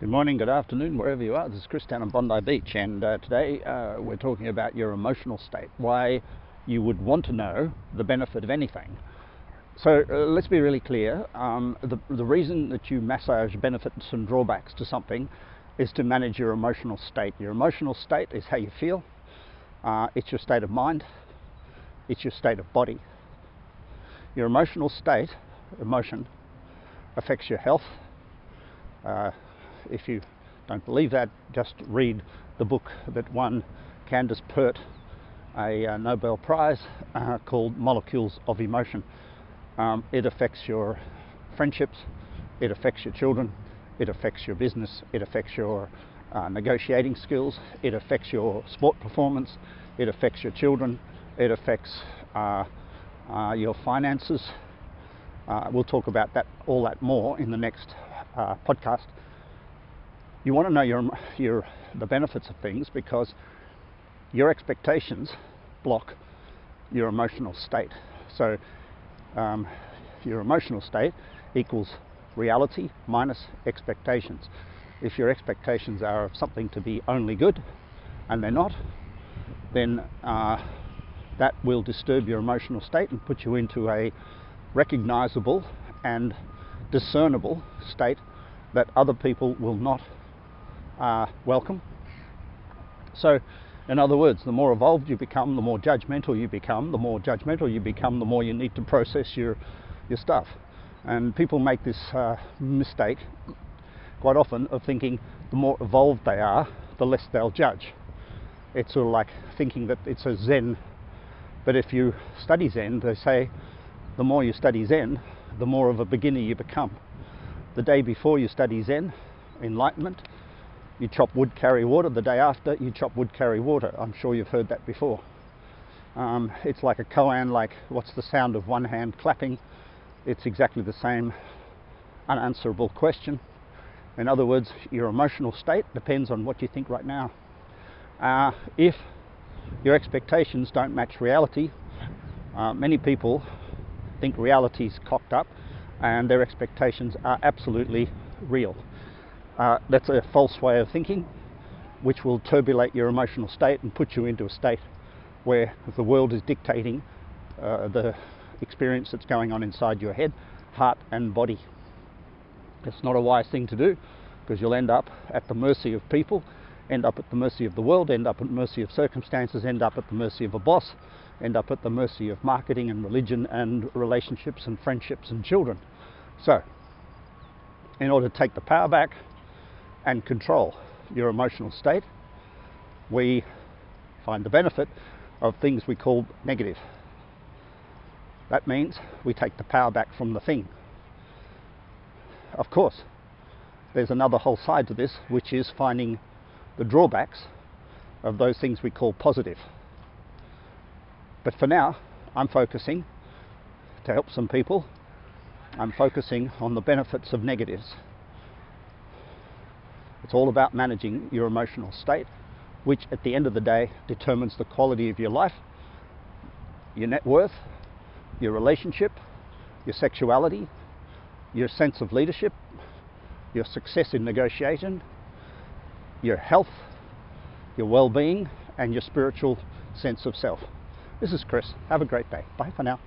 Good morning, good afternoon, wherever you are. This is Chris down on Bondi Beach, and uh, today uh, we're talking about your emotional state, why you would want to know the benefit of anything. So uh, let's be really clear. Um, the, the reason that you massage benefits and drawbacks to something is to manage your emotional state. Your emotional state is how you feel, uh, it's your state of mind, it's your state of body. Your emotional state, emotion, affects your health. If you don't believe that, just read the book that won Candace Pert a uh, Nobel Prize uh, called Molecules of Emotion. Um, it affects your friendships, it affects your children, it affects your business, it affects your uh, negotiating skills, it affects your sport performance, it affects your children, it affects uh, uh, your finances. Uh, we'll talk about that all that more in the next podcast you want to know your, your, the benefits of things because your expectations block your emotional state. So, um, your emotional state equals reality minus expectations. If your expectations are of something to be only good and they're not, then uh, that will disturb your emotional state and put you into a recognizable and discernible state that other people will not uh, welcome. So, in other words, the more evolved you become, the more judgmental you become. The more judgmental you become, the more you need to process your your stuff. And people make this uh, mistake quite often of thinking the more evolved they are, the less they'll judge. It's sort of like thinking that it's a Zen. But if you study Zen, they say the more you study Zen, the more of a beginner you become. The day before you study Zen, enlightenment, you chop wood, carry water. The day after, you chop wood, carry water. I'm sure you've heard that before. Um, it's like a koan, like what's the sound of one hand clapping? It's exactly the same unanswerable question. In other words, your emotional state depends on what you think right now. Uh, if your expectations don't match reality, uh, many people think reality's cocked up and their expectations are absolutely real. Uh, that's a false way of thinking, which will turbulate your emotional state and put you into a state where the world is dictating uh, the experience that's going on inside your head, heart, and body. It's not a wise thing to do because you'll end up at the mercy of people, end up at the mercy of the world, end up at the mercy of circumstances, end up at the mercy of a boss, end up at the mercy of marketing and religion and relationships and friendships and children. So, in order to take the power back, and control your emotional state, we find the benefit of things we call negative. That means we take the power back from the thing. Of course, there's another whole side to this, which is finding the drawbacks of those things we call positive. But for now, I'm focusing to help some people. I'm focusing on the benefits of negatives. It's all about managing your emotional state, which at the end of the day determines the quality of your life, your net worth, your relationship, your sexuality, your sense of leadership, your success in negotiation, your health, your well being, and your spiritual sense of self. This is Chris. Have a great day. Bye for now.